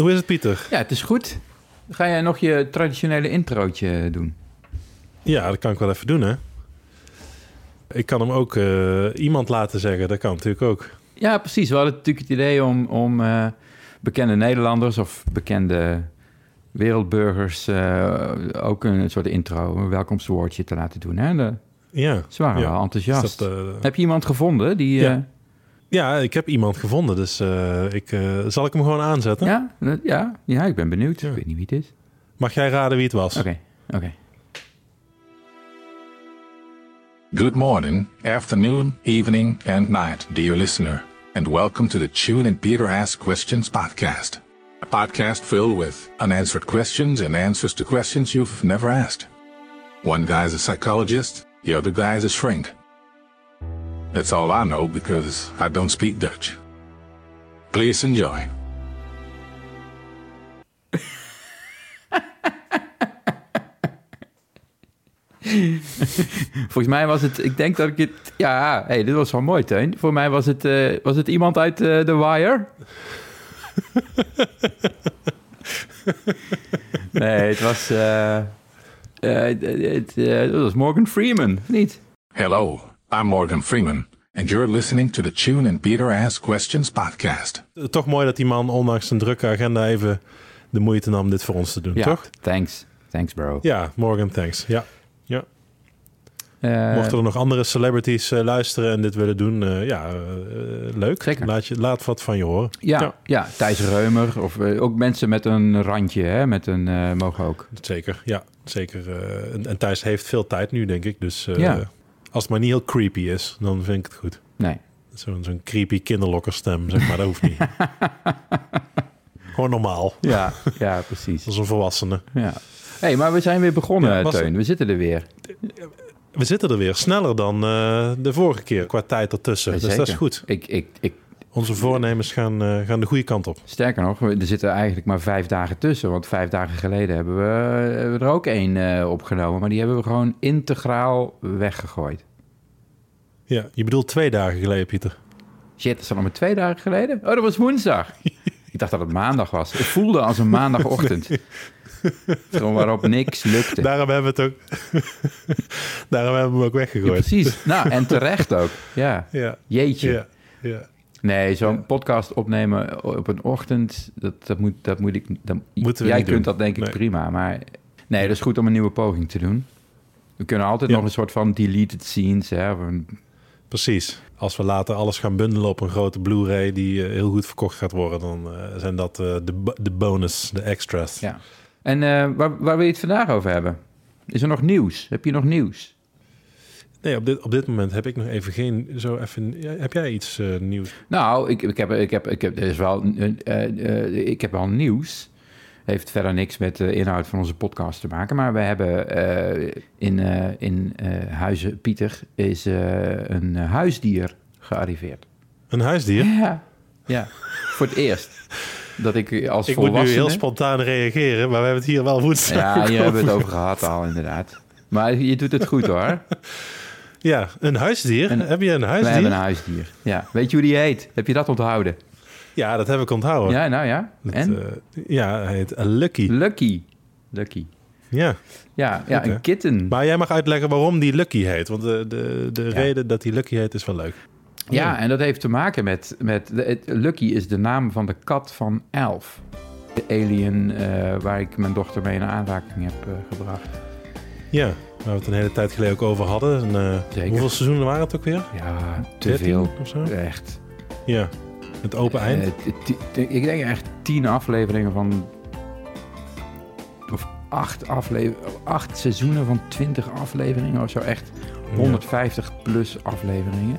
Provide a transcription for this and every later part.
Hoe is het, Pieter? Ja, het is goed. Ga jij nog je traditionele introotje doen? Ja, dat kan ik wel even doen, hè? Ik kan hem ook eh, iemand laten zeggen. Dat kan natuurlijk ook. Ja, precies. We hadden natuurlijk het idee om, om eh, bekende Nederlanders of bekende wereldburgers uh, ook een soort intro, een welkomstwoordje te laten doen. Hè? De, ja. Ze waren ja. wel enthousiast. Dat, heb je iemand gevonden die... Ja. Ja, ik heb iemand gevonden, dus ik, zal ik hem gewoon aanzetten? Ja, ja, ja ik ben benieuwd. Ik weet niet wie het is. Mag jij raden wie het was? Oké, okay. oké. Okay. Good morning, afternoon, evening, and night, dear listener, and welcome to the Tune and Peter Ask Questions podcast. A podcast filled with unanswered questions and answers to questions you've never asked. One guy's a psychologist, the other guy's a shrink. That's all I know because I don't speak Dutch. Please enjoy. Volgens mij was het, ik denk dat ik het, ja, hey, dit was wel mooi, Teun. Voor mij was het, uh, was het iemand uit uh, The Wire. nee, het was, uh, het, het was Morgan Freeman, niet? Hello, I'm Morgan Freeman. And you're listening to the Tune and Peter Ask Questions podcast. Toch mooi dat die man, ondanks zijn drukke agenda, even de moeite nam dit voor ons te doen, ja, toch? thanks. Thanks, bro. Ja, Morgan, thanks. Ja. ja. Uh, Mochten er nog andere celebrities uh, luisteren en dit willen doen, uh, ja, leuk. Zeker. Laat, je, laat wat van je horen. Ja, ja. ja Thijs Reumer of ook mensen met een randje, hè, met een, mogen ook. Zeker, ja, zeker. En, en, Thijs heeft veel tijd nu, denk ik. Dus ja. Als het maar niet heel creepy is, dan vind ik het goed. Nee. Zo'n zo'n creepy kinderlokkerstem, zeg maar, dat hoeft niet. Gewoon normaal. Ja, ja precies. Als een volwassene. Ja. hey, maar we zijn weer begonnen, ja, Teun. We zitten er weer. We zitten er weer sneller dan uh, de vorige keer qua tijd ertussen. Dus dat is goed. Ik, ik, ik... Onze voornemens gaan, uh, gaan de goede kant op. Sterker nog, er zitten eigenlijk maar vijf dagen tussen. Want vijf dagen geleden hebben we, hebben we er ook één uh, opgenomen. Maar die hebben we gewoon integraal weggegooid. Ja, je bedoelt twee dagen geleden, Pieter. Shit, dat is al maar twee dagen geleden? Oh, dat was woensdag. ik dacht dat het maandag was. Het voelde als een maandagochtend. Gewoon waarop niks lukte. Daarom hebben we het ook. Daarom hebben we hem ook weggegooid. Ja, precies. Nou, en terecht ook. Ja. ja. Jeetje. Ja. ja. Nee, zo'n podcast opnemen op een ochtend, dat, dat, moet, dat moet ik. Dat, Moeten we jij kunt doen. dat denk ik Nee. prima, maar nee, dat is goed om een nieuwe poging te doen. We kunnen altijd Ja. nog een soort van deleted scenes, hè, een Precies. Als we later alles gaan bundelen op een grote Blu-ray die eh, heel goed verkocht gaat worden, dan eh, zijn dat eh, de, de bonus, de extras. Ja. En waar, waar wil je het vandaag over hebben? Is er nog nieuws? Heb je nog nieuws? Nee, op dit, op dit moment heb ik nog even geen. Zo even, heb jij iets eh, nieuws? Nou, ik, ik heb, ik heb, ik heb, er is wel, eh, eh, ik heb wel nieuws. Heeft verder niks met de inhoud van onze podcast te maken. Maar we hebben in, in Huizen Pieter is een huisdier gearriveerd. Een huisdier? Ja, ja. voor het eerst. Dat ik als ik moet nu volwassene... heel spontaan reageren, maar we hebben het hier wel woensdag Ja, hier hebben we het over. over gehad al, inderdaad. Maar je doet het goed hoor. Ja, een huisdier? Een- heb je een We huisdier? hebben een huisdier. Ja. Weet je hoe die heet? Heb je dat onthouden? Ja, dat heb ik onthouden. Ja, nou ja. Dat, En? eh, ja, hij heet Lucky. Lucky. Lucky. Ja, Ja, ja een kitten. maar jij mag uitleggen waarom die Lucky heet. Want de, de, de Ja. reden dat die Lucky heet is wel leuk. Ja, en dat heeft te maken met... met het- Lucky is de naam van de kat van Elf. De alien eh, waar ik mijn dochter mee in aanraking heb eh, gebracht. Ja, waar we het een hele tijd geleden ook over hadden. En, eh, hoeveel seizoenen waren het ook weer? Ja, te 13 veel. of zo? Echt. Ja, het open eind. Eh, t- ik denk echt tien afleveringen van... Of acht, aflever, acht seizoenen van twintig afleveringen of zo. Echt 150 plus afleveringen.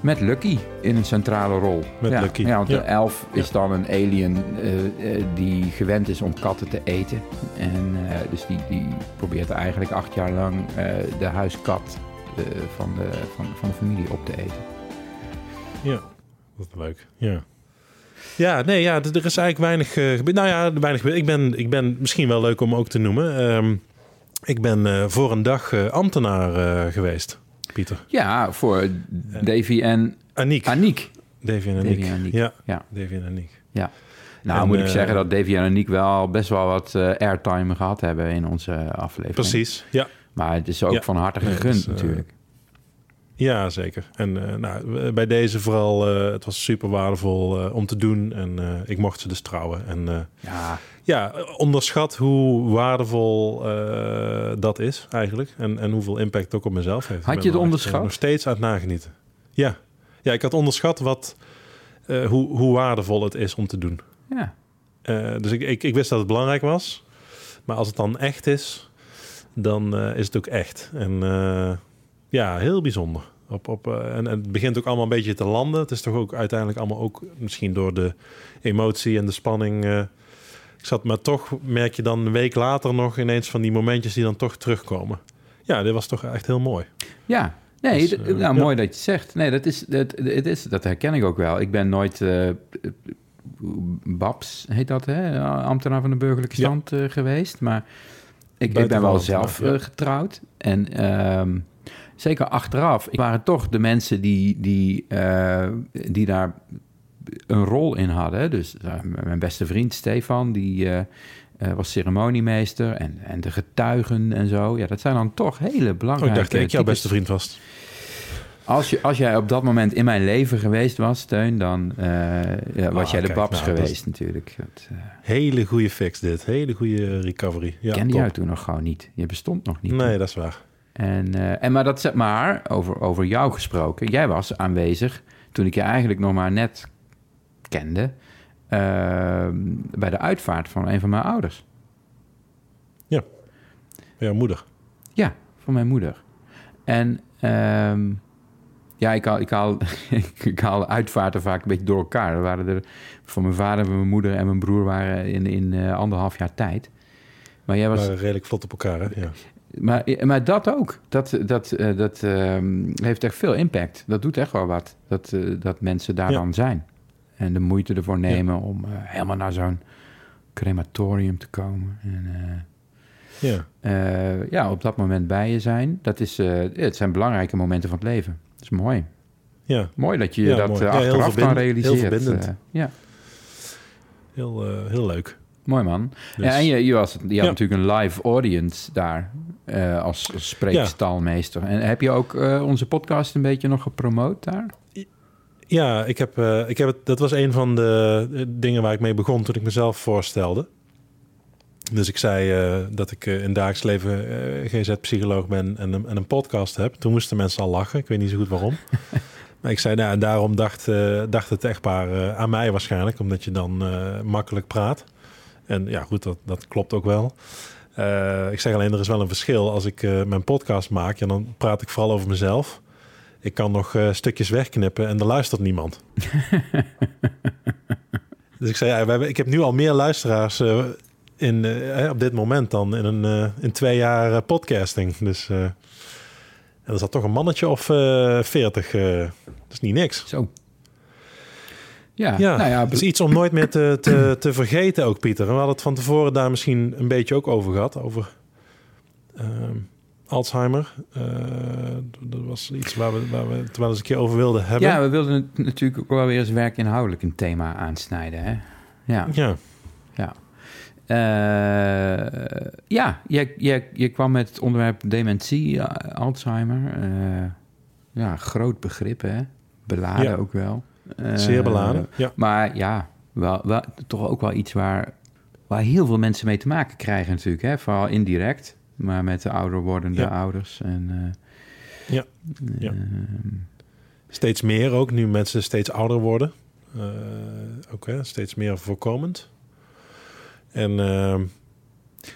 Met Lucky in een centrale rol. Met ja, Lucky, Ja, want ja. de elf is dan een alien eh, eh, die gewend is om katten te eten. En eh, dus die, die probeert eigenlijk acht jaar lang de huiskat van, de, van, van de familie op te eten. Ja, dat is leuk. Ja. Ja, nee, ja, er is eigenlijk weinig gebeurd. Nou ja, weinig. Ik ben, ik ben misschien wel leuk om ook te noemen. Ehm, ik ben voor een dag ambtenaar geweest, Pieter. Ja, voor Davy en Aniek. Aniek. Davy en Davy Aniek. en Aniek. Ja, Ja. Davy en Aniek. Nou, En, moet ik eh, zeggen dat Davy en Aniek wel best wel wat eh, airtime gehad hebben in onze aflevering. Precies, ja. Maar het is ook Ja. van harte gegund eh, natuurlijk. Ja, zeker. En eh, nou, bij deze vooral, eh, het was super waardevol eh, om te doen. En eh, ik mocht ze dus trouwen. En eh, Ja, ja, onderschat hoe waardevol eh, dat is eigenlijk. En, en hoeveel impact het ook op mezelf heeft. Had je het er eh, onderschat? nog steeds uit nagenieten. Ja. ja, ik had onderschat wat, eh, hoe, hoe waardevol het is om te doen. ja. Eh, dus ik, ik, ik wist dat het belangrijk was. Maar als het dan echt is, dan eh, is het ook echt. En eh, ja, heel bijzonder. Op, op, eh, en, en het begint ook allemaal een beetje te landen. Het is toch ook uiteindelijk allemaal ook misschien door de emotie en de spanning. eh, ik zat, maar toch merk je dan een week later nog ineens van die momentjes die dan toch terugkomen. Ja, dit was toch echt heel mooi. Ja, nee, Dus, eh, nou, ja. mooi dat je het zegt. Nee, dat, is, dat, het is, dat herken ik ook wel. Ik ben nooit Babs, heet dat, hè? ambtenaar van de burgerlijke stand geweest. Maar ik, ik ben wel zelf ja. getrouwd. En ehm, zeker achteraf waren toch de mensen die, die, eh, die daar een rol in hadden. Dus eh, mijn beste vriend Stefan, die eh, was ceremoniemeester. En, en de getuigen en zo. Ja, dat zijn dan toch hele Oh, belangrijke... ik dacht dat ik jouw beste vriend was. Als, je, als jij op dat moment in mijn leven geweest was, Teun, dan ja, was Ah, jij de kijk, babs nou, dat geweest natuurlijk. Dat Hele goede fix dit. Hele goede recovery. Ja, kende jij toen nog gewoon niet. Je bestond nog niet. Nee, dat is waar. En, eh, en maar, dat, maar over, over jou gesproken, jij was aanwezig toen ik je eigenlijk nog maar net kende eh, bij de uitvaart van een van mijn ouders. Bij jouw moeder. Ja, van mijn moeder. En ehm, ja, ik haal, ik, haal, ik haal uitvaarten vaak een beetje door elkaar. Er waren er van mijn vader, mijn moeder en mijn broer waren in, in eh, anderhalf jaar tijd. Maar jij We was. waren redelijk vlot op elkaar, hè? Ja. Maar, maar dat ook. Dat, dat, eh, dat ehm, heeft echt veel impact. Dat doet echt wel wat. Dat, eh, dat mensen daar Ja. dan zijn. En de moeite ervoor nemen om eh, helemaal naar zo'n crematorium te komen. En, ja. ja, op dat moment bij je zijn. Dat is, het zijn belangrijke momenten van het leven. Dat is mooi. Ja, Mooi dat je Ja, dat mooi. heel achteraf kan heel realiseren. verbindend. Eh, ja, heel, heel leuk. mooi man. Dus- en je, je, was, je had Ja. natuurlijk een live audience daar eh, als als spreekstaalmeester. En heb je ook eh, onze podcast een beetje nog gepromoot daar? Ja, ik heb, eh, ik heb het, dat was een van de dingen waar ik mee begon toen ik mezelf voorstelde. Dus ik zei dat ik in dagelijks leven GZ-psycholoog ben en, een- en een podcast heb. Toen moesten mensen al lachen. Ik weet niet zo goed waarom. maar ik zei, nou, en daarom dacht, dacht het echtpaar aan mij waarschijnlijk. Omdat je dan makkelijk praat. En ja, goed, dat, dat klopt ook wel. Eh, ik zeg alleen, er is wel een verschil. Als ik eh, mijn podcast maak, ja, dan praat ik vooral over mezelf. Ik kan nog eh, stukjes wegknippen en er luistert niemand. dus ik zei, ja, we hebben, ik heb nu al meer luisteraars in, op dit moment dan in, een, in twee jaar podcasting. Dus en er zat toch een mannetje of 40. eh, dat is niet niks. Zo. Ja, Ja, nou ja, het is iets om nooit meer te, te, te vergeten ook, Pieter. En we hadden het van tevoren daar misschien een beetje ook over gehad. Over ehm, Alzheimer. Eh, dat was iets waar we, waar we het wel eens een keer over wilden hebben. ja, we wilden het natuurlijk ook wel weer eens werkinhoudelijk een thema aansnijden. Hè? Ja, ja. ja. Eh, ja, je, je, je kwam met het onderwerp dementie, eh, Alzheimer. Eh, ja, groot begrip, hè? Beladen Ja. ook wel. Eh, zeer beladen. Ja. Maar ja, wel, wel, toch ook wel iets waar, waar heel veel mensen mee te maken krijgen natuurlijk. Hè? Vooral indirect, maar met de ouder wordende Ja. ouders. En, eh, Ja. Ja. ehm, Steeds meer ook, nu mensen steeds ouder worden. Eh, ook hè, steeds meer voorkomend. En ehm,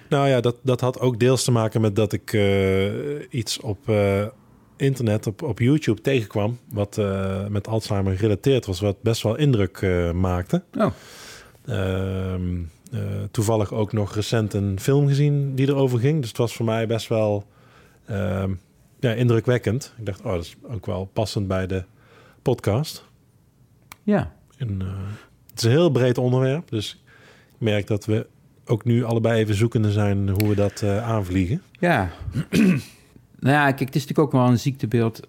nou ja, dat, dat had ook deels te maken met dat ik eh, iets op eh, internet, op, op YouTube tegenkwam... wat eh, met Alzheimer gerelateerd was, wat best wel indruk eh, maakte. oh, Ehm, eh, toevallig ook nog recent een film gezien die erover ging. Dus het was voor mij best wel ehm, ja, indrukwekkend. Ik dacht, oh, dat is ook wel passend bij de podcast. ja. En, het is een heel breed onderwerp. Dus ik merk dat we ook nu allebei even zoekende zijn hoe we dat aanvliegen. Ja. Nou ja, kijk, het is natuurlijk ook wel een ziektebeeld.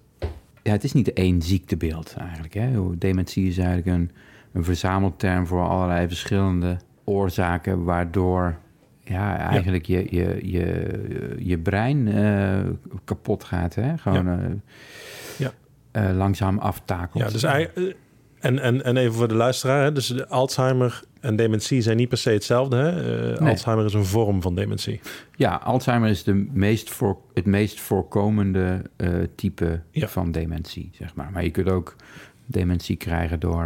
Ja, het is niet één ziektebeeld eigenlijk. Hè? Dementie is eigenlijk een, een verzamelterm voor allerlei verschillende oorzaken, waardoor ja, eigenlijk Je, je, je, je brein eh, kapot gaat. Hè? Gewoon Ja. eh, Ja. eh, langzaam aftakelt. Ja, dus en, en, en even voor de luisteraar. Hè, dus de Alzheimer en dementie zijn niet per se hetzelfde. Hè? Eh, Nee. Alzheimer is een vorm van dementie. Ja, Alzheimer is de meest voor, het meest voorkomende eh, type Ja. van dementie, zeg maar. Maar je kunt ook dementie krijgen door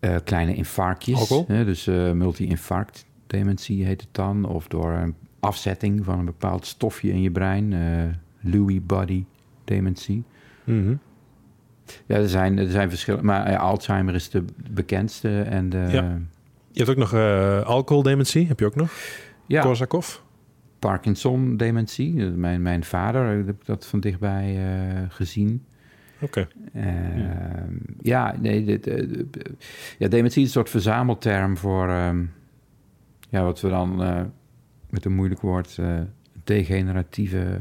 eh, kleine infarctjes. Hè, dus multi-infarct dementie heet het dan. Of door een afzetting van een bepaald stofje in je brein. Lewy body dementie. Mhm. Ja, er zijn, er zijn verschillen. Maar eh, Alzheimer is de bekendste. En de, Ja. Je hebt ook nog eh alcoholdementie. Heb je ook nog? ja, Korsakoff. Parkinson-dementie. Mijn, mijn vader ik heb dat van dichtbij eh, gezien. Oké. Eh, ja, nee, dit, ja, dementie is een soort verzamelterm voor ehm, ja, wat we dan eh, met een moeilijk woord degeneratieve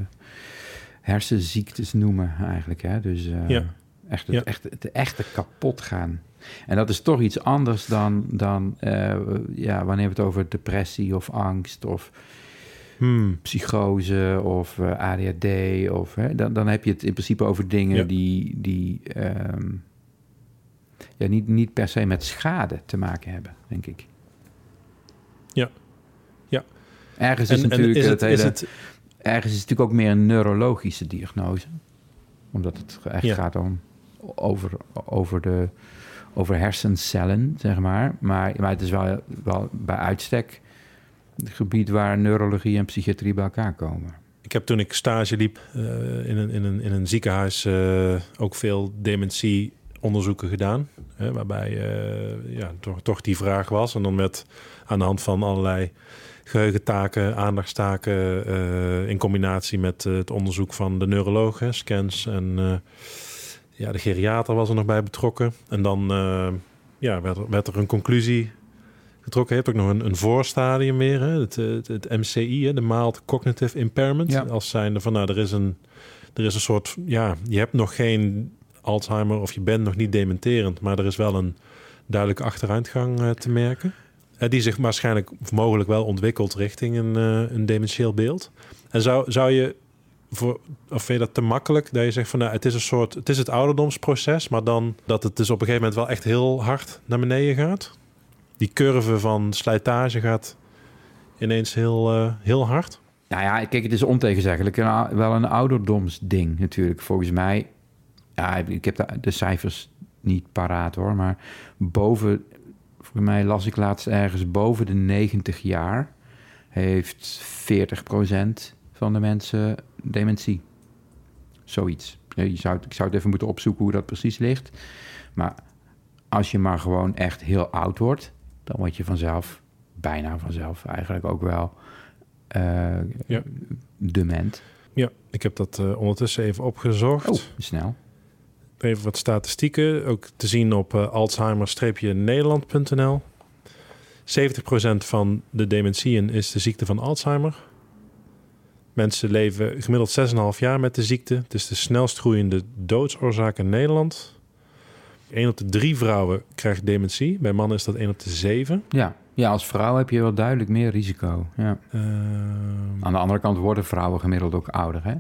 hersenziektes noemen eigenlijk. Hè? Dus Ja. Echt, het, Ja. echt, het echte kapot gaan. En dat is toch iets anders dan, dan eh, ja, wanneer we het over depressie of angst of Hmm. psychose of eh, ADHD. Of, hè, dan, dan heb je het in principe over dingen Ja. die, die ehm, ja, niet, niet per se met schade te maken hebben, denk ik. Ja. Ja. Ergens is En, en natuurlijk is het, het, is hele, het... ergens is het natuurlijk ook meer een neurologische diagnose. Omdat het echt Ja. gaat om over, over, de, over hersencellen, zeg maar. Maar, maar het is wel, wel bij uitstek het gebied waar neurologie en psychiatrie bij elkaar komen. Ik heb toen ik stage liep eh, in, een, in, een, in een ziekenhuis eh, ook veel dementieonderzoeken gedaan. Hè, waarbij eh, ja, toch, toch die vraag was. En dan met aan de hand van allerlei geheugentaken, aandachtstaken... in combinatie met het onderzoek van de neuroloog, hè, scans en... ja, de geriater was er nog bij betrokken. En dan eh, ja, werd, er, werd er een conclusie getrokken. Je hebt ook nog een, een voorstadium meer, hè? Het, het, het MCI, hè? de Mild Cognitive Impairment. Ja. Als zijnde van, nou, er is, een, er is een soort, ja, je hebt nog geen Alzheimer of je bent nog niet dementerend, maar er is wel een duidelijke achteruitgang eh, te merken. Eh, die zich waarschijnlijk of mogelijk wel ontwikkelt richting een, een dementieel beeld. En zou, zou je voor, of vind je dat te makkelijk dat je zegt van nou, het is een soort, het is het ouderdomsproces, maar dan dat het dus op een gegeven moment wel echt heel hard naar beneden gaat? Die curve van slijtage gaat ineens heel, eh, heel hard. Nou ja, kijk, het is ontegenzeggelijk wel een ouderdomsding natuurlijk. Volgens mij, ja, ik heb de, de cijfers niet paraat hoor, maar boven, voor mij las ik laatst ergens boven de 90 jaar heeft 40% van de mensen dementie. Zoiets. Je zou, ik zou het even moeten opzoeken hoe dat precies ligt. Maar als je maar gewoon echt heel oud wordt, dan word je vanzelf, bijna vanzelf eigenlijk ook wel Ja. dement. Ja, ik heb dat eh, ondertussen even opgezocht. Oh, snel. Even wat statistieken, ook te zien op eh, alzheimer-nederland.nl. 70% van de dementieën is de ziekte van Alzheimer. Mensen leven gemiddeld 6,5 jaar met de ziekte. Het is de snelst groeiende doodsoorzaak in Nederland. 1 op de 3 vrouwen krijgt dementie. Bij mannen is dat 1 op de 7. Ja. ja, als vrouw heb je wel duidelijk meer risico. Ja. Ehm, Aan de andere kant worden vrouwen gemiddeld ook ouder hè,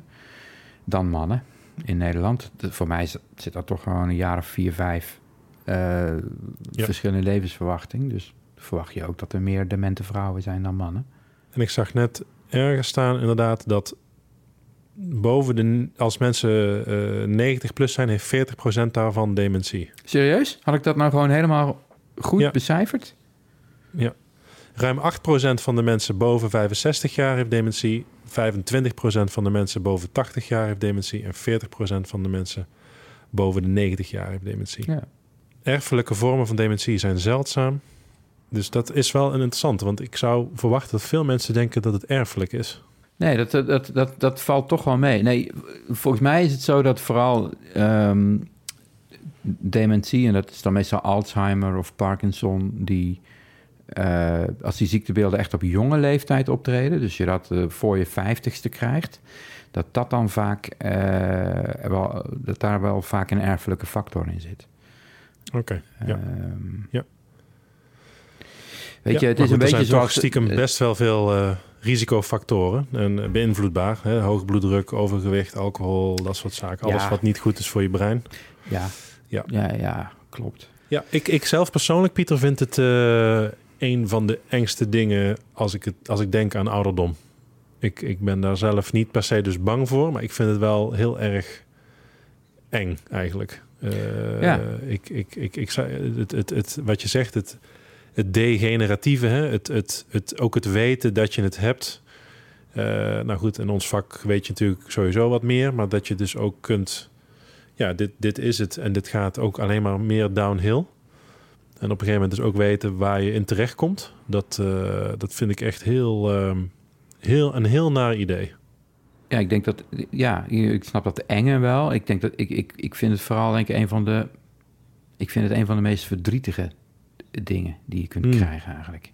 dan mannen in Nederland. De- voor mij zit dat toch gewoon een jaar of vier, vijf eh, Ja. verschillende levensverwachting. Dus verwacht je ook dat er meer demente vrouwen zijn dan mannen. En ik zag net ergens staan inderdaad dat boven de, als mensen eh 90 plus zijn, heeft 40% daarvan dementie. Serieus? Had ik dat nou gewoon helemaal goed Ja. becijferd? Ruim 8% van de mensen boven 65 jaar heeft dementie. 25% van de mensen boven 80 jaar heeft dementie. En 40% van de mensen boven de 90 jaar heeft dementie. Ja. Erfelijke vormen van dementie zijn zeldzaam. Dus dat is wel een interessante. Want ik zou verwachten dat veel mensen denken dat het erfelijk is. Nee, dat, dat, dat, dat, dat valt toch wel mee. Nee, volgens mij is het zo dat vooral ehm, dementie, en dat is dan meestal Alzheimer of Parkinson, die eh, als die ziektebeelden echt op jonge leeftijd optreden, dus je dat eh, voor je vijftigste krijgt, dat dat dan vaak, eh, wel, dat daar wel vaak een erfelijke factor in zit. Oké, ja. Ehm, Ja. Weet Ja, je, het is een goed, er beetje zijn toch zoals... stiekem best wel veel eh, risicofactoren en beïnvloedbaar. Hè? Hoge bloeddruk, overgewicht, alcohol, dat soort zaken. Alles Ja. wat niet goed is voor je brein. Ja, Ja. ja, ja, klopt. Ja, ik, ik zelf persoonlijk, Pieter, vind het eh, een van de engste dingen als ik, het, als ik denk aan ouderdom. Ik, ik ben daar zelf niet per se dus bang voor, maar ik vind het wel heel erg eng eigenlijk. Eh, Ja. ik, ik, ik, ik, het, het, het, wat je zegt, het, het degeneratieve, hè? Het, het, het, ook het weten dat je het hebt. Eh, nou goed, in ons vak weet je natuurlijk sowieso wat meer, maar dat je dus ook kunt ja, dit, dit is het. En dit gaat ook alleen maar meer downhill. En op een gegeven moment dus ook weten waar je in terecht komt. Dat, eh, dat vind ik echt heel, ehm, heel, een heel naar idee. Ja, ik denk dat... Ja, ik snap dat enge wel. Ik denk dat... Ik, ik, ik vind het vooral denk ik een van de... Ik vind het een van de meest verdrietige dingen die je kunt Hmm. krijgen eigenlijk.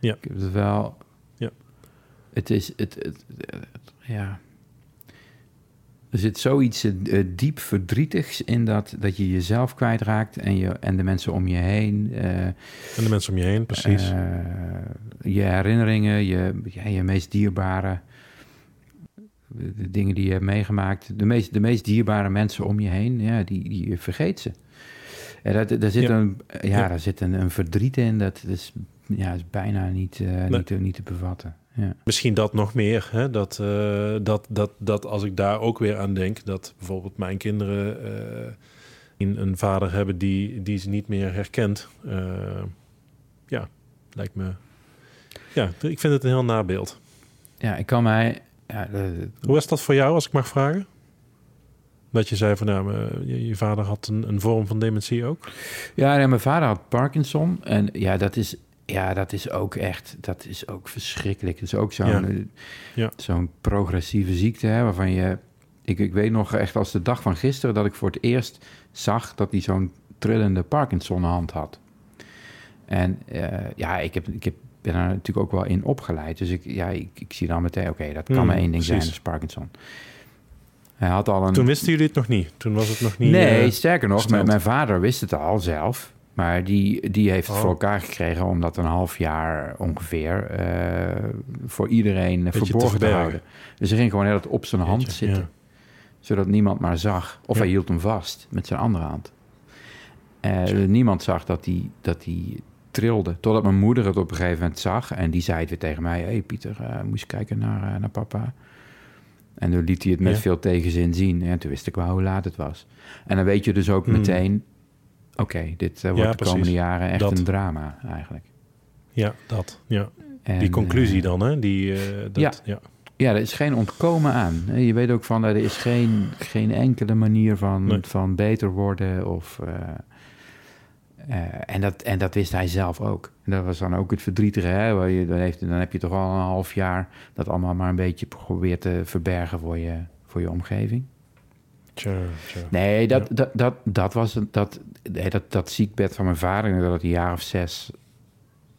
Ja. Ik heb het wel... Ja. Het is... Het, het, het- ja... Er zit zoiets eh, diep verdrietigs in dat, dat je jezelf kwijtraakt en, je, en de mensen om je heen. eh, En de mensen om je heen, precies. eh, je herinneringen, je, ja, je meest dierbare de, de dingen die je hebt meegemaakt, de meest, de meest dierbare mensen om je heen, ja, die, die je vergeet ze. Daar zit, Ja. Een, ja, Ja. daar zit een, een verdriet in, dat is, ja, is bijna niet, eh, niet, te, niet te bevatten. Ja. Misschien dat nog meer. Hè? Dat, eh, dat, dat, dat als ik daar ook weer aan denk, dat bijvoorbeeld mijn kinderen eh, een, vader hebben die, die ze niet meer herkent. Ja, lijkt me. Ja, ik vind het een heel nabeeld. ja, ik kan mij... Ja, de- Hoe was dat voor jou, als ik mag vragen? Dat je zei van, nou, eh, je, je vader had een, een vorm van dementie ook. Ja, nee, mijn vader had Parkinson. En ja, dat is, ja, dat is ook echt, dat is ook verschrikkelijk. Het is ook zo'n Ja. eh, Ja. zo'n progressieve ziekte, hè, waarvan je... Ik, ik weet nog echt als de dag van gisteren dat ik voor het eerst zag dat hij zo'n trillende Parkinson-hand had. En eh, ja, ik, heb, ik heb, ben er natuurlijk ook wel in opgeleid. Dus ik, ja, ik, ik zie dan meteen, oké, dat kan Hmm, maar één ding zijn, dat is Parkinson. Hij had al een... Toen wisten jullie het nog niet. Toen was het nog niet... Nee, eh, sterker nog, mijn, mijn vader wist het al zelf. Maar die, die heeft het Oh. voor elkaar gekregen om dat een half jaar ongeveer eh, voor iedereen Beetje verborgen te, houden. Dus hij ging gewoon heel op zijn hand zitten. ja. Zodat niemand maar zag. Of Ja. hij hield hem vast met zijn andere hand. Eh, niemand zag dat hij, dat hij trilde. Totdat mijn moeder het op een gegeven moment zag. En die zei het weer tegen mij. Hé hey Pieter, moest je kijken naar, naar papa. En toen liet hij het met Ja. veel tegenzin zien. En toen wist ik wel hoe laat het was. En dan weet je dus ook Hmm. meteen... Oké, dit eh, wordt Ja, de precies. komende jaren echt Dat. een drama eigenlijk. Ja, dat. Ja. En, Die conclusie eh, dan, hè? Die, eh, dat, ja. ja. Ja, er is geen ontkomen aan. Je weet ook van, er is geen, geen enkele manier van, Nee. van beter worden. Of, en, dat, en dat wist hij zelf ook. En dat was dan ook het verdrietige. Hè? Waar je, dan, heeft, dan heb je toch al een half jaar dat allemaal maar een beetje probeert te verbergen voor je, voor je omgeving. Tja, tja. Nee, dat, Ja. dat, dat, dat was dat, nee, dat, dat ziekbed van mijn vader, dat het een jaar of zes,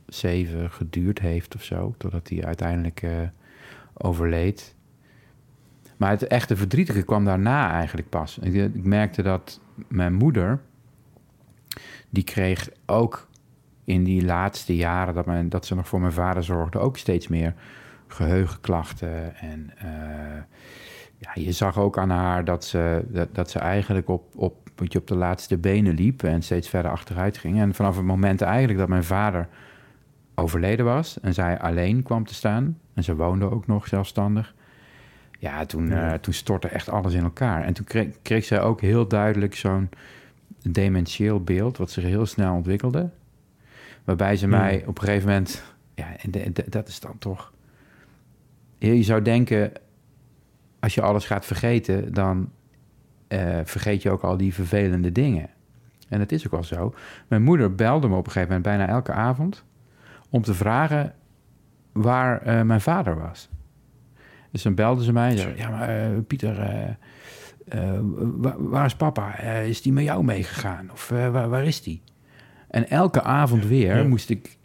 zeven geduurd heeft of zo, totdat hij uiteindelijk eh, overleed. Maar het echte verdrietige kwam daarna eigenlijk pas. Ik, ik merkte dat mijn moeder, die kreeg ook in die laatste jaren dat, mijn, dat ze nog voor mijn vader zorgde, ook steeds meer geheugenklachten. En eh, ja, je zag ook aan haar dat ze, dat, dat ze eigenlijk op, op, je, op de laatste benen liep en steeds verder achteruit ging. En vanaf het moment eigenlijk dat mijn vader overleden was en zij alleen kwam te staan, en ze woonde ook nog zelfstandig, ja, toen, Ja. eh, toen stortte echt alles in elkaar. En toen kreeg, kreeg zij ook heel duidelijk zo'n dementieel beeld, wat zich heel snel ontwikkelde. Waarbij ze Hmm. mij op een gegeven moment, ja, en de- de- dat is dan toch. Je zou denken, als je alles gaat vergeten, dan eh, vergeet je ook al die vervelende dingen. En dat is ook wel zo. Mijn moeder belde me op een gegeven moment bijna elke avond om te vragen waar eh, mijn vader was. Dus dan belde ze mij en zei, ja, maar eh, Pieter, eh, eh, wa- waar is papa? Is die met jou meegegaan? Of waar, waar is die? En elke avond weer Ja. moest ik,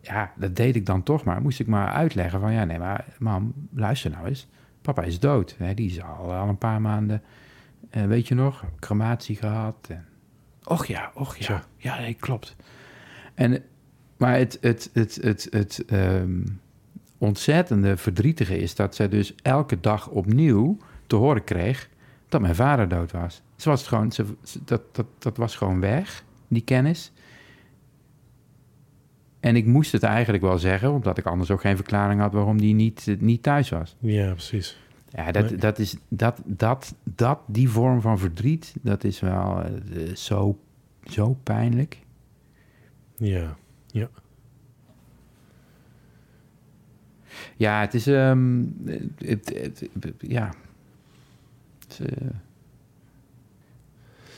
ja, dat deed ik dan toch maar, moest ik maar uitleggen van, ja, nee, maar mam, luister nou eens. Papa is dood. Hè? Die is al, al een paar maanden, eh, weet je nog, crematie gehad. En Och ja, och ja. Ja, nee, klopt. En, maar het, het, het, het, het ehm, ontzettende verdrietige is dat zij dus elke dag opnieuw te horen kreeg dat mijn vader dood was. Ze was het gewoon, ze- dat, dat, dat was gewoon weg, die kennis. En ik moest het eigenlijk wel zeggen, omdat ik anders ook geen verklaring had waarom die niet, eh, niet thuis was. Ja, precies. Ja, dat, Nee. dat is dat, dat, dat, die vorm van verdriet, dat is wel eh, zo, zo pijnlijk. Ja, ja. Ja, het is, ehm, het, het, het- ja. Eh,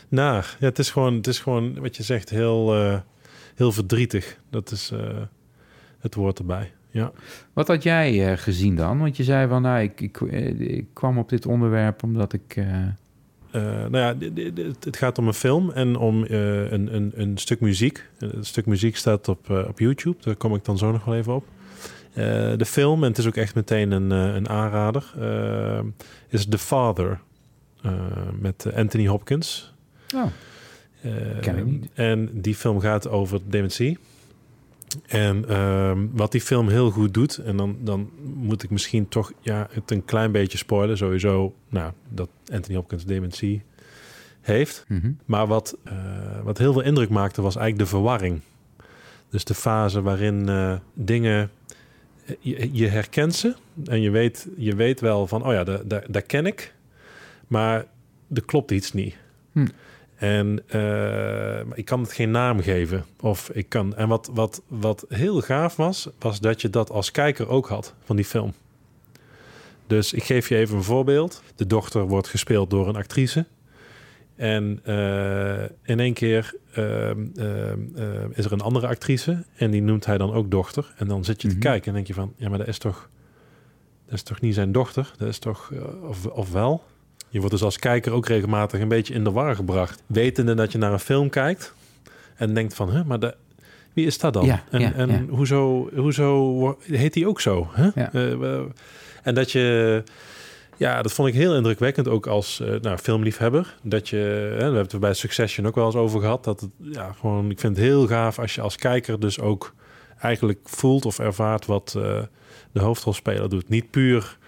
Naar. Ja, het is gewoon, het is gewoon wat je zegt, heel, heel verdrietig. Dat is eh, het woord erbij. Ja. wat had jij eh, gezien dan? Want je zei van, nou, ik, ik, eh, ik kwam op dit onderwerp omdat ik... nou ja, het gaat om een film en om een, een, een stuk muziek. Een stuk muziek staat op, op YouTube. Daar kom ik dan zo nog wel even op. De film, en het is ook echt meteen een, een aanrader, is The Father met Anthony Hopkins. oh, Ken ik niet. En die film gaat over dementie. En ehm, wat die film heel goed doet, en dan, dan moet ik misschien toch ja, het een klein beetje spoilen. Sowieso, nou, dat Anthony Hopkins dementie heeft. mhm. Maar wat, eh, wat heel veel indruk maakte, was eigenlijk de verwarring. Dus de fase waarin eh, dingen. eh, Je, je herkent ze en je weet, je weet wel van, oh ja, daar daar- daar ken ik. Maar er klopt iets niet. Hm. En eh, ik kan het geen naam geven. Of ik kan. En wat, wat, wat heel gaaf was, was dat je dat als kijker ook had van die film. Dus ik geef je even een voorbeeld. De dochter wordt gespeeld door een actrice. En eh, in één keer ehm, ehm, ehm, is er een andere actrice. En die noemt hij dan ook dochter. En dan zit je Mhm. te kijken en denk je van... Ja, maar dat is toch... Dat is toch niet zijn dochter? Dat is toch... eh, of, of wel? Je wordt dus als kijker ook regelmatig een beetje in de war gebracht. Wetende dat je naar een film kijkt. En denkt van... Maar de, wie is dat dan? Ja, en ja, en ja. hoezo, hoezo heet die ook zo? Ja. Eh, en dat je... Ja, dat vond ik heel indrukwekkend, ook als eh, nou, filmliefhebber. Dat je, hè, we hebben het er bij Succession ook wel eens over gehad. Dat het, ja, gewoon, ik vind het heel gaaf als je als kijker dus ook eigenlijk voelt of ervaart wat eh, de hoofdrolspeler doet. Niet puur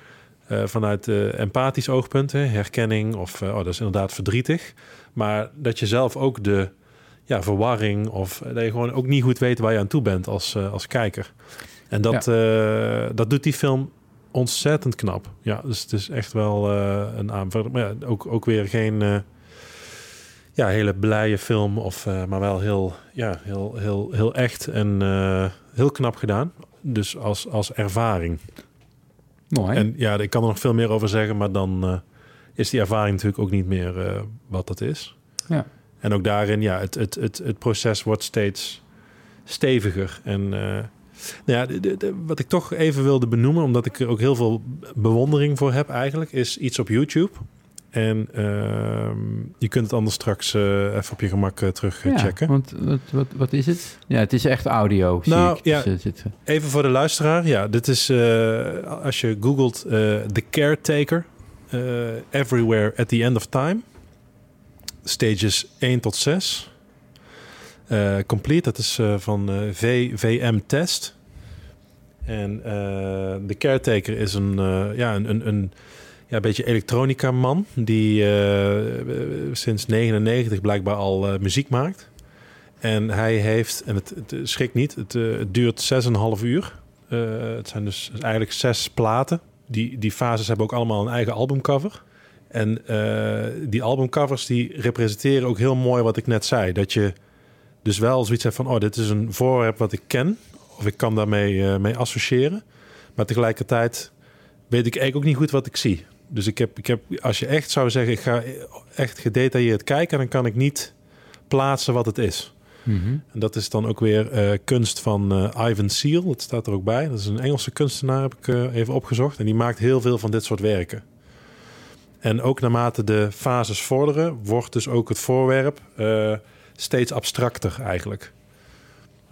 eh, vanuit eh empathisch oogpunt, hè, herkenning of eh, oh, dat is inderdaad verdrietig. Maar dat je zelf ook de ja, verwarring of dat je gewoon ook niet goed weet waar je aan toe bent als, als kijker. En dat, dat doet die film ontzettend knap. Ja, dus het is echt wel een aanvulling. Maar ja, ook, ook weer geen ja, hele blije film, of, maar wel heel, ja, heel, heel, heel echt en heel knap gedaan. Dus als, als ervaring. Mooi. En ja, ik kan er nog veel meer over zeggen, maar dan eh, is die ervaring natuurlijk ook niet meer eh, wat dat is. Ja. En ook daarin, ja, het, het, het, het proces wordt steeds steviger. En eh, nou ja, de, de- de- wat ik toch even wilde benoemen, omdat ik er ook heel veel bewondering voor heb eigenlijk, is iets op YouTube. En ehm, je kunt het anders straks eh, even op je gemak eh, terug eh, ja, checken. want wat, wat, wat is het? Ja, het is echt audio, zie Nou, ik. ja. Dus, Even voor de luisteraar. Ja, dit is als je googelt The Caretaker. everywhere at the End of Time. Stages 1 tot 6. Eh, complete, dat is van eh, VVM Test. En The Caretaker is een, ja, een, een, een ja, beetje elektronica man. Die eh, sinds 99 blijkbaar al eh, muziek maakt. En hij heeft, en het, het schrikt niet, het, eh, het duurt 6,5 uur. Het zijn dus eigenlijk zes platen. Die, die fases hebben ook allemaal een eigen albumcover. En die albumcovers die representeren ook heel mooi wat ik net zei. Dat je dus wel zoiets hebt van, oh, dit is een voorwerp wat ik ken. Of ik kan daarmee mee associëren. Maar tegelijkertijd weet ik eigenlijk ook niet goed wat ik zie. Dus ik heb, ik heb, als je echt zou zeggen, ik ga echt gedetailleerd kijken, dan kan ik niet plaatsen wat het is. Mhm. En dat is dan ook weer eh, kunst van eh, Ivan Seal. Dat staat er ook bij. Dat is een Engelse kunstenaar, heb ik eh, even opgezocht. En die maakt heel veel van dit soort werken. En ook naarmate de fases vorderen, wordt dus ook het voorwerp steeds abstracter eigenlijk.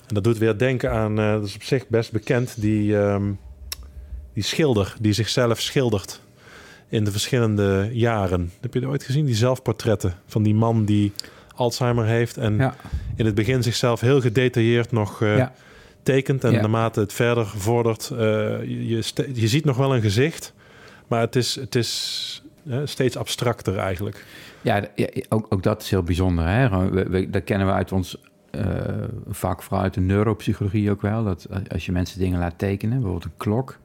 En dat doet weer denken aan, dat is op zich best bekend, die, ehm, die schilder die zichzelf schildert in de verschillende jaren. Heb je dat ooit gezien? Die zelfportretten van die man die Alzheimer heeft. En Ja. in het begin zichzelf heel gedetailleerd nog eh, Ja. tekent. En Ja. naarmate het verder vordert, eh, je, je, ziet nog wel een gezicht. Maar het is, het is steeds abstracter eigenlijk. Ja, ook, ook dat is heel bijzonder. Hè? We- dat kennen we uit ons eh, vak, vooral uit de neuropsychologie ook wel. Dat als je mensen dingen laat tekenen, bijvoorbeeld een klok.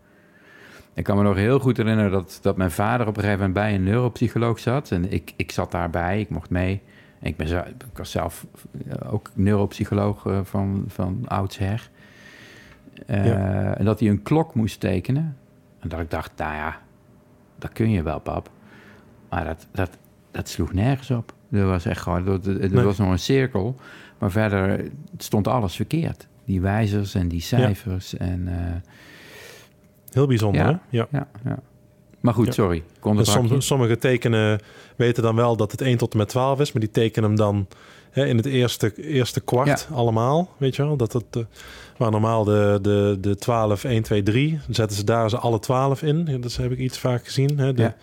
Ik kan me nog heel goed herinneren dat, dat mijn vader op een gegeven moment bij een neuropsycholoog zat. En ik, ik zat daarbij, ik mocht mee. En ik, ben ik was zelf eh, ook neuropsycholoog eh, van, van oudsher. Eh, Ja. En dat hij een klok moest tekenen. En dat ik dacht, nou ja, dat kun je wel, pap. Maar dat, dat, dat sloeg nergens op. Er was echt gewoon, er, er Nee. was nog een cirkel. Maar verder stond alles verkeerd. Die wijzers en die cijfers. En, Heel bijzonder, Ja. hè? Ja. ja, ja. Maar goed, sorry. Kon het sommige tekenen weten dan wel dat het 1 tot en met 12 is, maar die tekenen hem dan hè, in het eerste, eerste kwart allemaal. Weet je wel? Dat het, eh, waar normaal de, de, de 12, 1, 2, 3, dan zetten ze daar ze alle 12 in. Dat heb ik iets vaak gezien. Hè? De,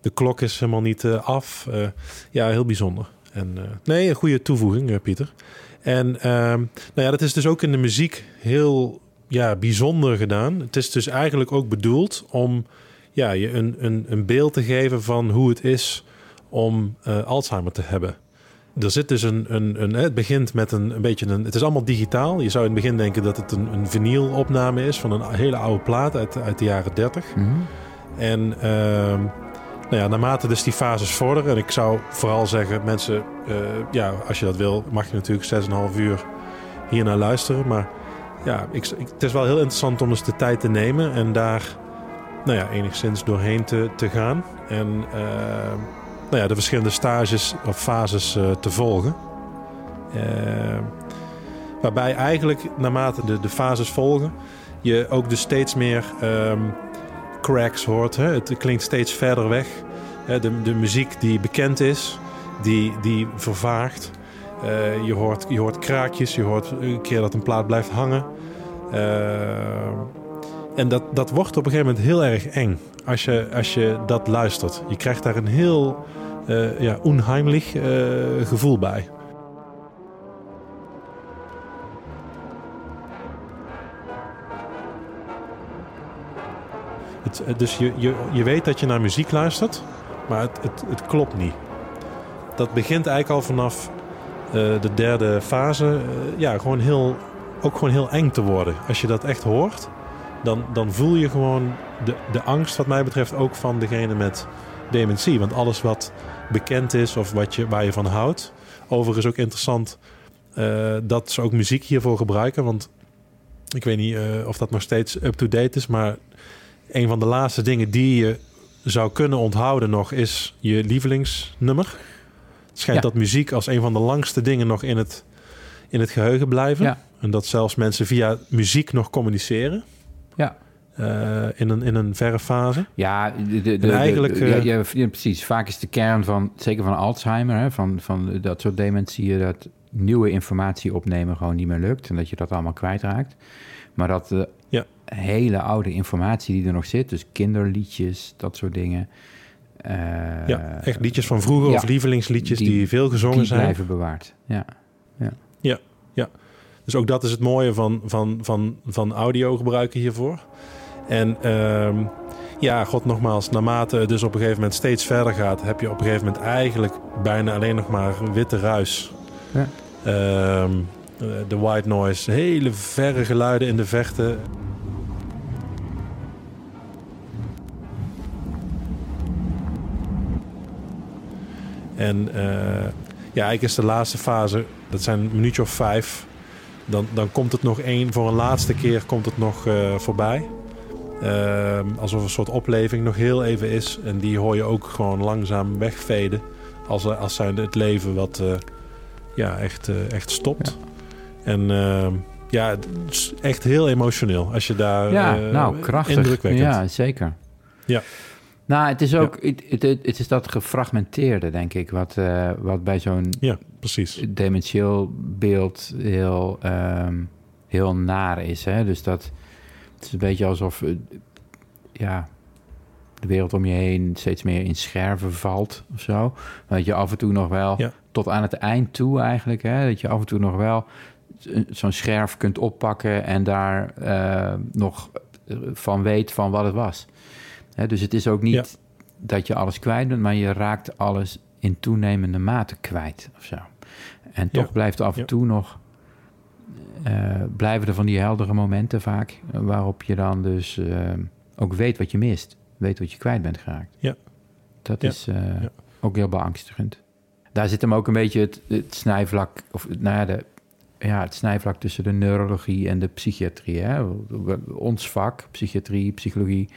de klok is helemaal niet eh, af. Eh, ja, heel bijzonder. En, nee, een goede toevoeging, Pieter. En ehm, nou ja, dat is dus ook in de muziek heel ja, bijzonder gedaan. Het is dus eigenlijk ook bedoeld om ja, je een, een, een beeld te geven van hoe het is om eh, Alzheimer te hebben. Er zit dus een, een, een. Het begint met een, een beetje een. Het is allemaal digitaal. Je zou in het begin denken dat het een, een vinylopname is van een hele oude plaat uit, uit de jaren 30. Mhm. En ehm, nou ja, naarmate dus die fases vorderen. En ik zou vooral zeggen, mensen, eh, ja, als je dat wil, mag je natuurlijk 6,5 uur hier naar luisteren. Maar ja, ik, het is wel heel interessant om dus de tijd te nemen en daar nou ja, enigszins doorheen te, te gaan. En ehm, nou ja, de verschillende stages of fases eh, te volgen. Ehm, waarbij eigenlijk naarmate de, de fases volgen, je ook dus steeds meer ehm, cracks hoort. Hè? Het klinkt steeds verder weg. Hè, De, de muziek die bekend is, die, die vervaagt. Eh, je, hoort, je hoort kraakjes, je hoort een keer dat een plaat blijft hangen. Eh, en dat, dat wordt op een gegeven moment heel erg eng als je, als je dat luistert. Je krijgt daar een heel eh ja, onheimlich gevoel bij. Het, dus je, je, je weet dat je naar muziek luistert, maar het, het, klopt niet. Dat begint eigenlijk al vanaf de derde fase. eh, ja, gewoon heel, ook gewoon heel eng te worden. Als je dat echt hoort, dan, dan voel je gewoon de, de angst, wat mij betreft, ook van degene met dementie. Want alles wat bekend is of wat je, waar je van houdt. Overigens ook interessant eh, dat ze ook muziek hiervoor gebruiken. Want ik weet niet eh, of dat nog steeds up-to-date is, maar een van de laatste dingen die je zou kunnen onthouden nog is je lievelingsnummer. Het schijnt Ja. dat muziek als een van de langste dingen nog in het, in het geheugen blijven. Ja. En dat zelfs mensen via muziek nog communiceren. Ja. eh, in, een, in een verre fase. Ja, de, de, de, En eigenlijk, de- eh, ja, precies. Vaak is de kern van, zeker van Alzheimer, hè, van, van dat soort dementieën, dat nieuwe informatie opnemen gewoon niet meer lukt en dat je dat allemaal kwijtraakt. Maar dat de Ja. hele oude informatie die er nog zit, dus kinderliedjes, dat soort dingen. Eh, ja, echt liedjes van vroeger ja. of lievelingsliedjes die, Die- veel gezongen die zijn. blijven bewaard. Ja. Dus ook dat is het mooie van, van, van, van audio gebruiken hiervoor. En ehm, ja, god nogmaals, naarmate het dus op een gegeven moment steeds verder gaat, heb je op een gegeven moment eigenlijk bijna alleen nog maar witte ruis. Ja. Ehm, eh, de white noise, hele verre geluiden in de vechten. En eh, ja, eigenlijk is de laatste fase, dat zijn een minuutje of vijf. Dan, dan komt het nog één, voor een laatste keer komt het nog eh, voorbij. Ehm, alsof een soort opleving nog heel even is. En die hoor je ook gewoon langzaam wegveden. Als, als zijn het leven wat eh, ja, echt, eh, echt stopt. En ehm, ja, het is echt heel emotioneel. Als je daar Ja, eh, nou, krachtig. indrukwekkend. Ja, zeker. Ja. Nou, het is ook, het, het, het is dat gefragmenteerde, denk ik, wat, eh, wat bij zo'n Ja, precies. dementieel beeld heel, ehm, heel naar is. Hè? Dus dat het is een beetje alsof eh, ja, de wereld om je heen steeds meer in scherven valt of zo. Maar dat je af en toe nog wel Ja. tot aan het eind toe eigenlijk. Hè, dat je af en toe nog wel zo'n scherf kunt oppakken en daar eh, nog van weet van wat het was. Dus het is ook niet dat je alles kwijt bent, maar je raakt alles in toenemende mate kwijt of zo. En toch blijft af en toe nog uh, blijven er van die heldere momenten vaak, waarop je dan dus uh, ook weet wat je mist, weet wat je kwijt bent geraakt. Ja. Dat is uh, ook heel beangstigend. Daar zit hem ook een beetje het, het snijvlak, of nou ja, de, ja, het snijvlak tussen de neurologie en de psychiatrie. Hè? Ons vak, psychiatrie, psychologie,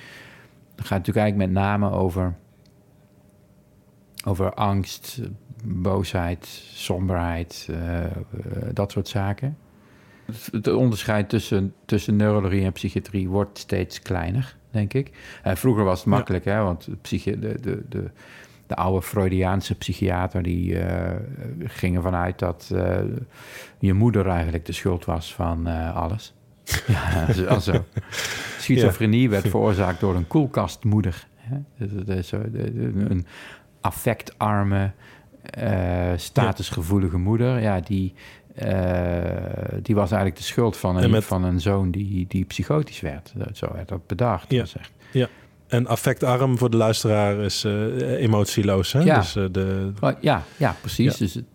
gaat natuurlijk eigenlijk met name over, over angst, boosheid, somberheid, uh, dat soort zaken. Het onderscheid tussen, tussen neurologie en psychiatrie wordt steeds kleiner, denk ik. Uh, vroeger was het makkelijk, hè, want de, de, de, de, oude Freudiaanse psychiater die uh, gingen vanuit dat uh, je moeder eigenlijk de schuld was van alles. ja, schizofrenie werd veroorzaakt door een koelkastmoeder. Dus, een affectarme, statusgevoelige moeder, ja, die uh, die was eigenlijk de schuld van een, met... van een zoon die, die psychotisch werd. Zo werd dat bedacht. Ja, gezegd. ja. En affectarm voor de luisteraar is uh, emotieloos. Hè? Ja. Dus, de... Oh, ja, ja, precies. Ja. Dus het,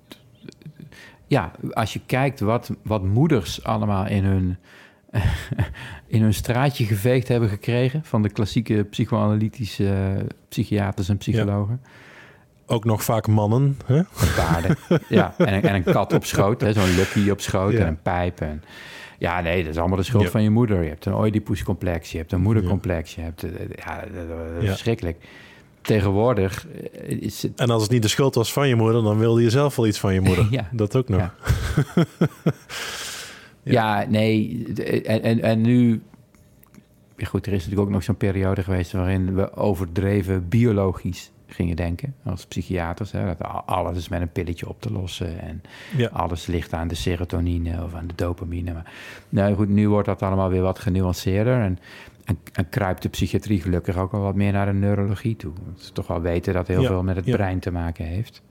ja, als je kijkt wat, wat moeders allemaal in hun, in hun straatje geveegd hebben gekregen... van de klassieke psychoanalytische psychiaters en psychologen... Ja ook nog vaak mannen. Hè? Paarden, ja. En, en, een kat op schoot, zo'n lucky op schoot ja. en een pijp. En, ja, nee, dat is allemaal de schuld ja. van je moeder. Je hebt een Oedipus-complex, je hebt een moedercomplex. Je hebt, ja, dat is verschrikkelijk. Tegenwoordig is het... En als het niet de schuld was van je moeder, dan wilde je zelf wel iets van je moeder. ja. Dat ook nog. Ja, ja nee. En, en, en nu... Goed, er is natuurlijk ook nog zo'n periode geweest... waarin we overdreven biologisch gingen denken als psychiaters. Hè, dat alles is met een pilletje op te lossen en ja. alles ligt aan de serotonine of aan de dopamine. Maar nou goed, nu wordt dat allemaal weer wat genuanceerder en, en, en kruipt de psychiatrie gelukkig ook al wat meer naar de neurologie toe. Dat toch wel weten dat heel ja. veel met het brein te maken heeft.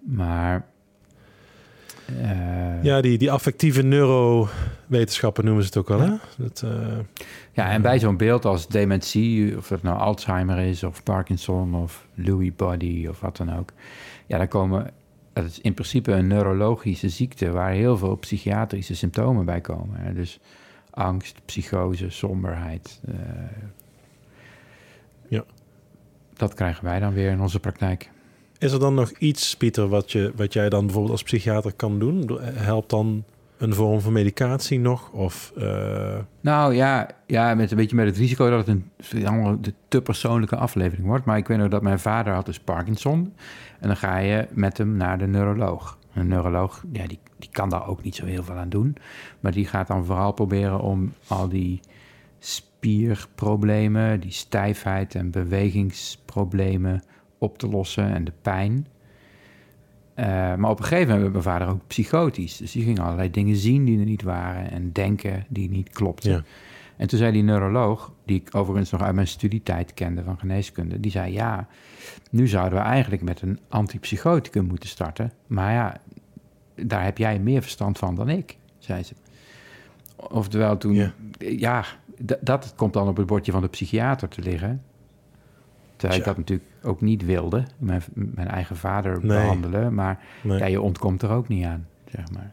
Maar uh, ja, die, die affectieve neurowetenschappen noemen ze het ook wel. Hè? Dat, uh, ja, en bij zo'n beeld als dementie, of het nou Alzheimer is, of Parkinson, of Lewy body, of wat dan ook. Ja, dan komen. Dat is in principe een neurologische ziekte waar heel veel psychiatrische symptomen bij komen. Hè? Dus angst, psychose, somberheid. Uh, ja. Dat krijgen wij dan weer in onze praktijk. Is er dan nog iets, Pieter, wat, je, wat jij dan bijvoorbeeld als psychiater kan doen? Helpt dan een vorm van medicatie nog? Of, uh... Nou ja, ja, met een beetje met het risico dat het een, een te persoonlijke aflevering wordt. Maar ik weet nog dat mijn vader had dus Parkinson. En dan ga je met hem naar de neuroloog. Een neuroloog, ja, die, die kan daar ook niet zo heel veel aan doen. Maar die gaat dan vooral proberen om al die spierproblemen, die stijfheid en bewegingsproblemen op te lossen en de pijn. Uh, maar op een gegeven moment werd mijn vader ook psychotisch. Dus die ging allerlei dingen zien die er niet waren en denken die niet klopten. Ja. En toen zei die neuroloog, die ik overigens nog uit mijn studietijd kende van geneeskunde, die zei: Ja, nu zouden we eigenlijk met een antipsychoticum moeten starten. Maar ja, daar heb jij meer verstand van dan ik, zei ze. Oftewel toen, ja, ja dat komt dan op het bordje van de psychiater te liggen. Terwijl ik dat natuurlijk ook niet wilde, mijn, mijn eigen vader nee. behandelen. Maar nee. ja, je ontkomt er ook niet aan, zeg maar.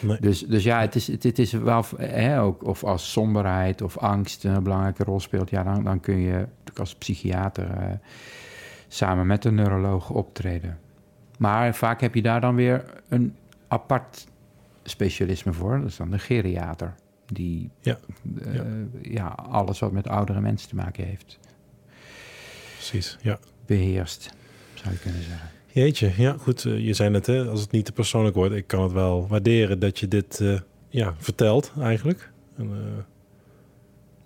Nee. Dus, dus ja, het is, het, het is wel, hè, ook, of als somberheid of angst een belangrijke rol speelt, ja, dan, dan kun je als psychiater uh, samen met een neuroloog optreden. Maar vaak heb je daar dan weer een apart specialisme voor, dat is dan de geriater. Die ja. Uh, ja. ja alles wat met oudere mensen te maken heeft precies. Ja. Beheerst, zou je kunnen zeggen. Jeetje, ja, goed. Uh, je zei net, hè, als het niet te persoonlijk wordt, ik kan het wel waarderen dat je dit uh, ja, vertelt eigenlijk. En, uh,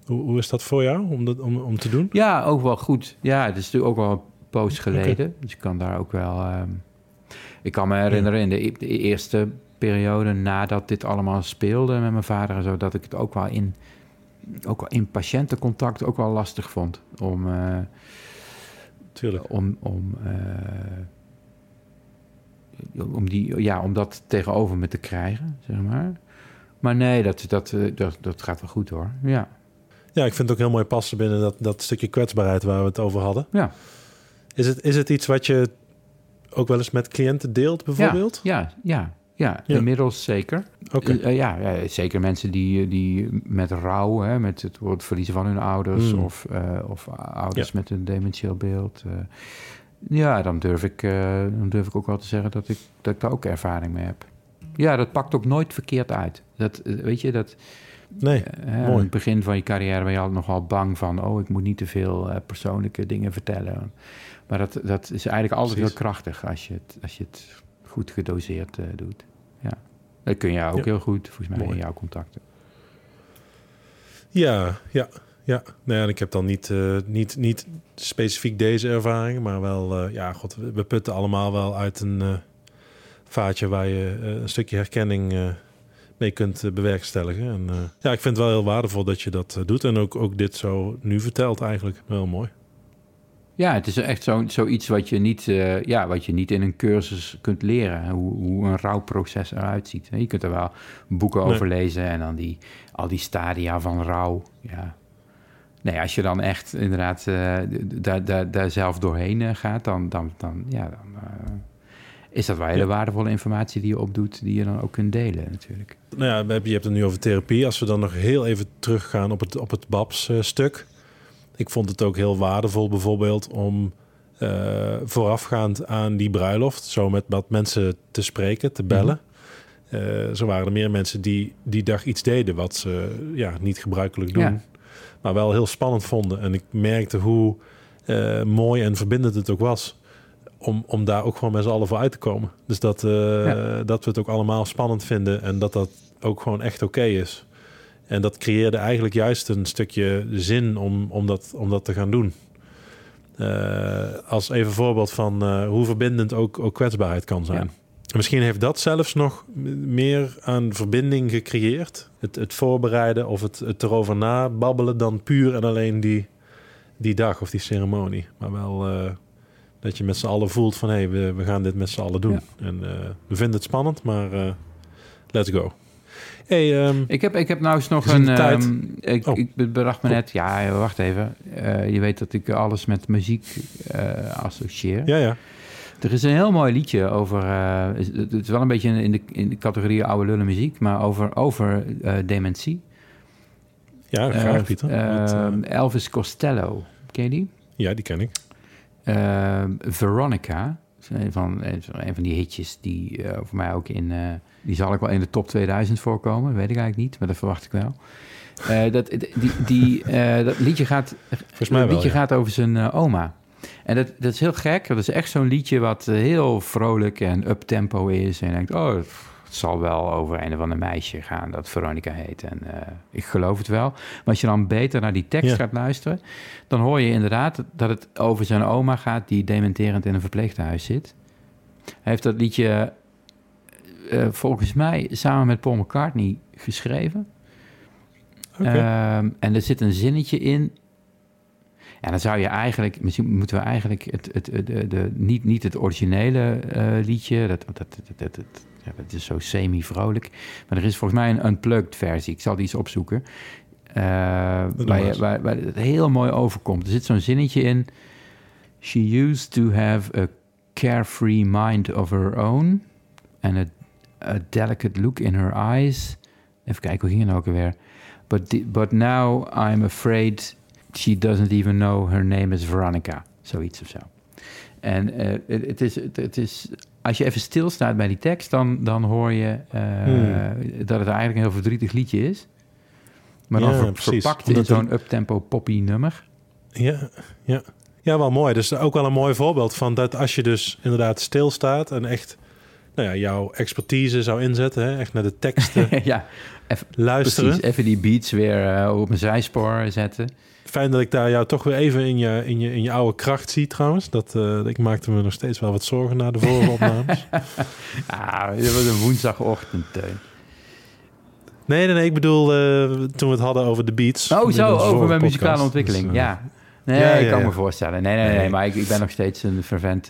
hoe, hoe is dat voor jou om, dat, om, om te doen? Ja, ook wel goed. Ja, het is natuurlijk ook wel een poos geleden. Okay. Dus ik kan daar ook wel... Um, ik kan me herinneren in de, de, eerste periode nadat dit allemaal speelde met mijn vader en zo, dat ik het ook wel in, ook wel in patiëntencontact ook wel lastig vond om Tuurlijk. Om, om uh, om, die, ja, om dat tegenover me te krijgen, zeg maar. Maar nee, dat, dat, eh, dat, dat gaat wel goed hoor. Ja. Ja, ik vind het ook heel mooi passen binnen dat, dat stukje kwetsbaarheid waar we het over hadden. Ja. Is het, is het iets wat je ook wel eens met cliënten deelt, bijvoorbeeld? Ja, ja, ja, ja. Ja. inmiddels zeker. Eh, eh, ja, ja, zeker mensen die, die met rouw, hè, met het verliezen van hun ouders... Hmm. of, eh, of ouders Ja. met een dementieel beeld. eh. ja, dan durf, ik, eh, dan durf ik ook wel te zeggen dat ik, dat ik daar ook ervaring mee heb. Ja, dat pakt ook nooit verkeerd uit. Dat, eh, weet je, dat... Nee, eh, aan mooi. het begin van je carrière ben je altijd nogal bang van... oh, ik moet niet te veel eh, persoonlijke dingen vertellen. Maar dat, dat is eigenlijk altijd Precies. heel krachtig als je het, als je het goed gedoseerd eh, doet. Ja. Dat kun je ook Ja. heel goed, volgens mij, Mooi. in jouw contacten. Ja, ja, ja. Nou ja, en ik heb dan niet, eh, niet, niet specifiek deze ervaring, maar wel, eh, ja, god, we- putten allemaal wel uit een vaatje waar je een stukje herkenning mee kunt bewerkstelligen. En ja, ik vind het wel heel waardevol dat je dat doet en ook, ook dit zo nu vertelt eigenlijk. Wel mooi. Ja, het is echt zo, zoiets wat je, niet, eh, ja, wat je niet in een cursus kunt leren. Hoe, hoe een rouwproces eruit ziet. Je kunt er wel boeken Nee. over lezen en dan die, al die stadia van rouw. Ja. Nee, als je dan echt inderdaad eh, daar, daar, daar zelf doorheen eh, gaat, dan, dan, dan, ja, dan is dat wel hele Ja. waardevolle informatie die je opdoet, die je dan ook kunt delen natuurlijk. Nou ja, je hebt het nu over therapie. Als we dan nog heel even teruggaan op het, op het Babs-stuk. Ik vond het ook heel waardevol bijvoorbeeld om eh, voorafgaand aan die bruiloft... zo met wat mensen te spreken, te bellen. Eh, zo waren er meer mensen die die dag iets deden... wat ze ja, niet gebruikelijk doen, Ja. maar wel heel spannend vonden. En ik merkte hoe eh, mooi en verbindend het ook was... Om, om daar ook gewoon met z'n allen voor uit te komen. Dus dat, Ja. dat we het ook allemaal spannend vinden... en dat dat ook gewoon echt oké is. En dat creëerde eigenlijk juist een stukje zin om, om, dat, om dat te gaan doen. Eh, als even voorbeeld van eh, hoe verbindend ook, ook kwetsbaarheid kan zijn. Ja. Misschien heeft dat zelfs nog meer aan verbinding gecreëerd. Het, het voorbereiden of het, het erover nababbelen dan puur en alleen die, die dag of die ceremonie. Maar wel eh, dat je met z'n allen voelt van hé, hey, we, we gaan dit met z'n allen doen. Ja. En we vinden het spannend, maar let's go. Hey, ehm, Ik heb, ik heb nou eens nog een... ehm, ik, Oh. ik bedacht me net... Ja, wacht even. Eh, je weet dat ik alles met muziek eh, associeer. ja, ja. Er is een heel mooi liedje over... eh, het is wel een beetje in de, in de categorie oude lullen muziek... maar over, over dementie. Ja, graag Pieter. Elvis Costello. Ken je die? ja, die ken ik. Veronica. Een van, een van die hitjes die voor mij ook in... die zal ik wel in de top 2000 voorkomen. Weet ik eigenlijk niet, maar dat verwacht ik wel. Eh, dat, die, die, eh, dat liedje, gaat, Volgens mij dat wel, liedje ja. gaat over zijn eh, oma. En dat, dat is heel gek. Dat is echt zo'n liedje wat heel vrolijk en up-tempo is. En je denkt, oh, het zal wel over een of ander meisje gaan dat Veronica heet. En ik geloof het wel. Maar als je dan beter naar die tekst Ja. gaat luisteren... dan hoor je inderdaad dat het over zijn oma gaat... die dementerend in een verpleeghuis zit. Hij heeft dat liedje eh, volgens mij samen met Paul McCartney geschreven. Ehm, en er zit een zinnetje in. En dan zou je eigenlijk, misschien moeten we eigenlijk het, het, het- de, de, niet, niet het originele eh, liedje, dat, dat, dat, dat, dat- ja, dat is zo semi-vrolijk. Maar er is volgens mij een unplugged versie. Ik zal die eens opzoeken. Eh, waar, je, waar, waar het heel mooi overkomt. Er zit zo'n zinnetje in. She used to have a carefree mind of her own. And a, a delicate look in her eyes. Even kijken, hoe ging het nou ook alweer? But, the- but now I'm afraid she doesn't even know her name is Veronica. Zoiets of zo. En eh, het, is, het, is, als je even stilstaat bij die tekst, dan, dan hoor je eh, Hmm. dat het eigenlijk een heel verdrietig liedje is. Maar dan Ja, ver- verpakt in zo'n uptempo poppy nummer. Ja, ja. ja, wel mooi. Dus ook wel een mooi voorbeeld van dat als je dus inderdaad stilstaat en echt nou ja, jouw expertise zou inzetten, hè, echt naar de teksten ja, even, luisteren. precies. Even die beats weer eh, op een zijspoor zetten. Fijn dat ik daar jou toch weer even in je, in je, in je oude kracht zie trouwens. Dat, eh, ik maakte me nog steeds wel wat zorgen na de vorige opnames. Ah, dit was een woensdagochtend, Teun. Nee, nee, nee. Ik bedoel, eh, toen we het hadden over de beats. Oh, zo, over mijn muzikale ontwikkeling. Dus, eh, ja. Nee, ja, ik kan ja. me voorstellen. Nee, nee, nee, Nee. maar ik, ik ben nog steeds een fervent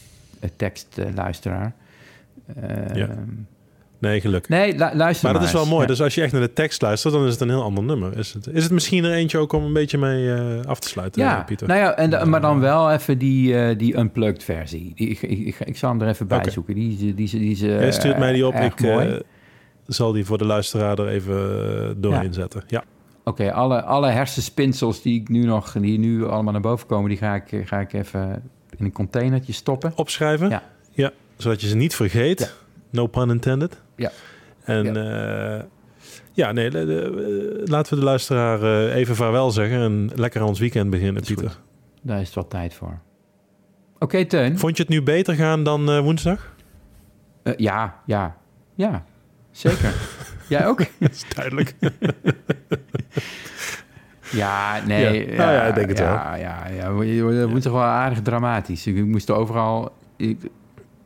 tekstluisteraar. Eh, Ja. Nee, gelukkig. Nee, lu- luister maar dat is wel mooi. Ja. Dus als je echt naar de tekst luistert, dan is het een heel ander nummer. Is het, is het misschien er eentje ook om een beetje mee eh, af te sluiten, Ja, eh, Pieter? nou ja, en, maar dan wel even die, eh, die unplugged versie. Die, ik, ik, ik, zal hem er even bij zoeken. Die, die, die, die Jij stuurt mij die op. Ik eh, zal die voor de luisteraar er even doorheen Ja. zetten. Ja, Oké, alle, alle hersenspinsels die ik nu nog, die nu allemaal naar boven komen, die ga ik, ga ik even in een containertje stoppen. opschrijven. Ja. ja, zodat je ze niet vergeet. Ja. No pun intended. Ja. En ja, ja nee, de- de- eh, laten we de luisteraar eh, even vaarwel zeggen en lekker aan ons weekend beginnen, Pieter. goed. Daar is het wel tijd voor. Oké, Teun. Vond je het nu beter gaan dan eh, woensdag? Eh, ja, ja, ja, zeker. Jij ook? Dat is duidelijk. Ja, nee. Ja. Nou ja, ik denk het ja, Ja, ja, ja. Woensdag wel aardig dramatisch. Ik moest er overal ik,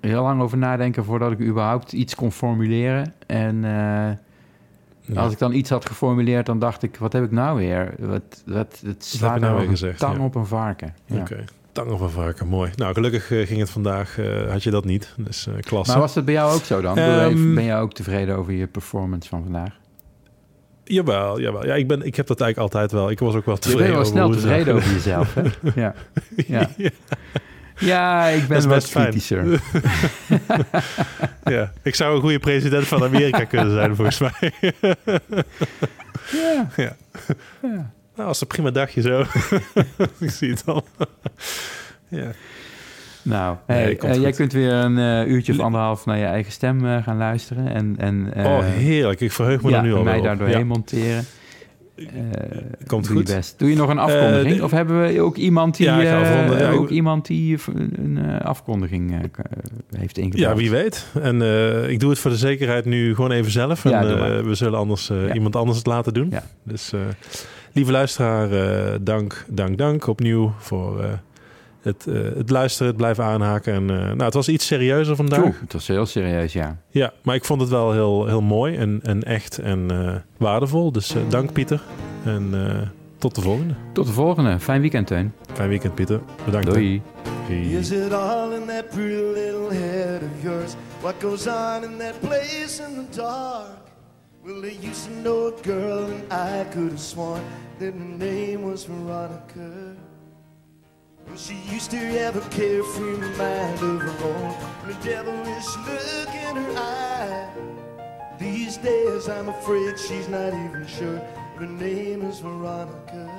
heel lang over nadenken voordat ik überhaupt iets kon formuleren. En eh, als ik dan iets had geformuleerd, dan dacht ik, wat heb ik nou weer? Wat, wat, het slaat je nou nou weer een gezegd, tang ja. op een varken. Ja. Oké. Tang van varken, mooi. Nou, gelukkig eh, ging het vandaag, eh, had je dat niet. Dus eh klasse. Maar was dat bij jou ook zo dan? Ehm, ben jij ook tevreden over je performance van vandaag? Jawel, jawel. Ja, ik, ben, ik heb dat eigenlijk altijd wel. Ik was ook wel Je tevreden bent wel snel tevreden over jezelf, hè? Ja. Ja. Ja, ik ben wat kritischer. ja, ik zou een goede president van Amerika kunnen zijn, volgens mij. Ja. Ja. ja. Nou, als een prima dagje zo. ik zie het al. ja. Nou, Nee, hey, komt eh, jij kunt weer een eh, uurtje of anderhalf naar je eigen stem eh, gaan luisteren. En, en oh, heerlijk. Ik verheug me ja, er nu al mij weer op. daar doorheen Ja, monteren. Eh, Komt doe goed. Je best. Doe je nog een afkondiging? de- of hebben we ook iemand die, Ja, eh, ook iemand die een, eh, afkondiging eh, eh, heeft ingevuld? Ja, wie weet. En eh, ik doe het voor de zekerheid nu gewoon even zelf. En Ja, eh, we zullen anders eh, iemand anders het laten doen. Dus eh, lieve luisteraar, eh, dank, dank, dank opnieuw voor eh, het, eh, het luisteren, het blijven aanhaken. En, eh, nou, het was iets serieuzer vandaag. Oeh, het was heel serieus, ja. Ja, maar ik vond het wel heel, heel mooi en, en echt en eh, waardevol. Dus dank Pieter. En eh, tot de volgende. Tot de volgende. Fijn weekend, Teun. Fijn weekend Pieter. Bedankt. Doei. Is it all in that pretty little head of yours? What goes on in that place in the dark? Well, I used to know a girl, and I could have sworn that her name was Veronica. She used to have a carefree mind of her own, a devilish look in her eye. These days, I'm afraid she's not even sure her name is Veronica.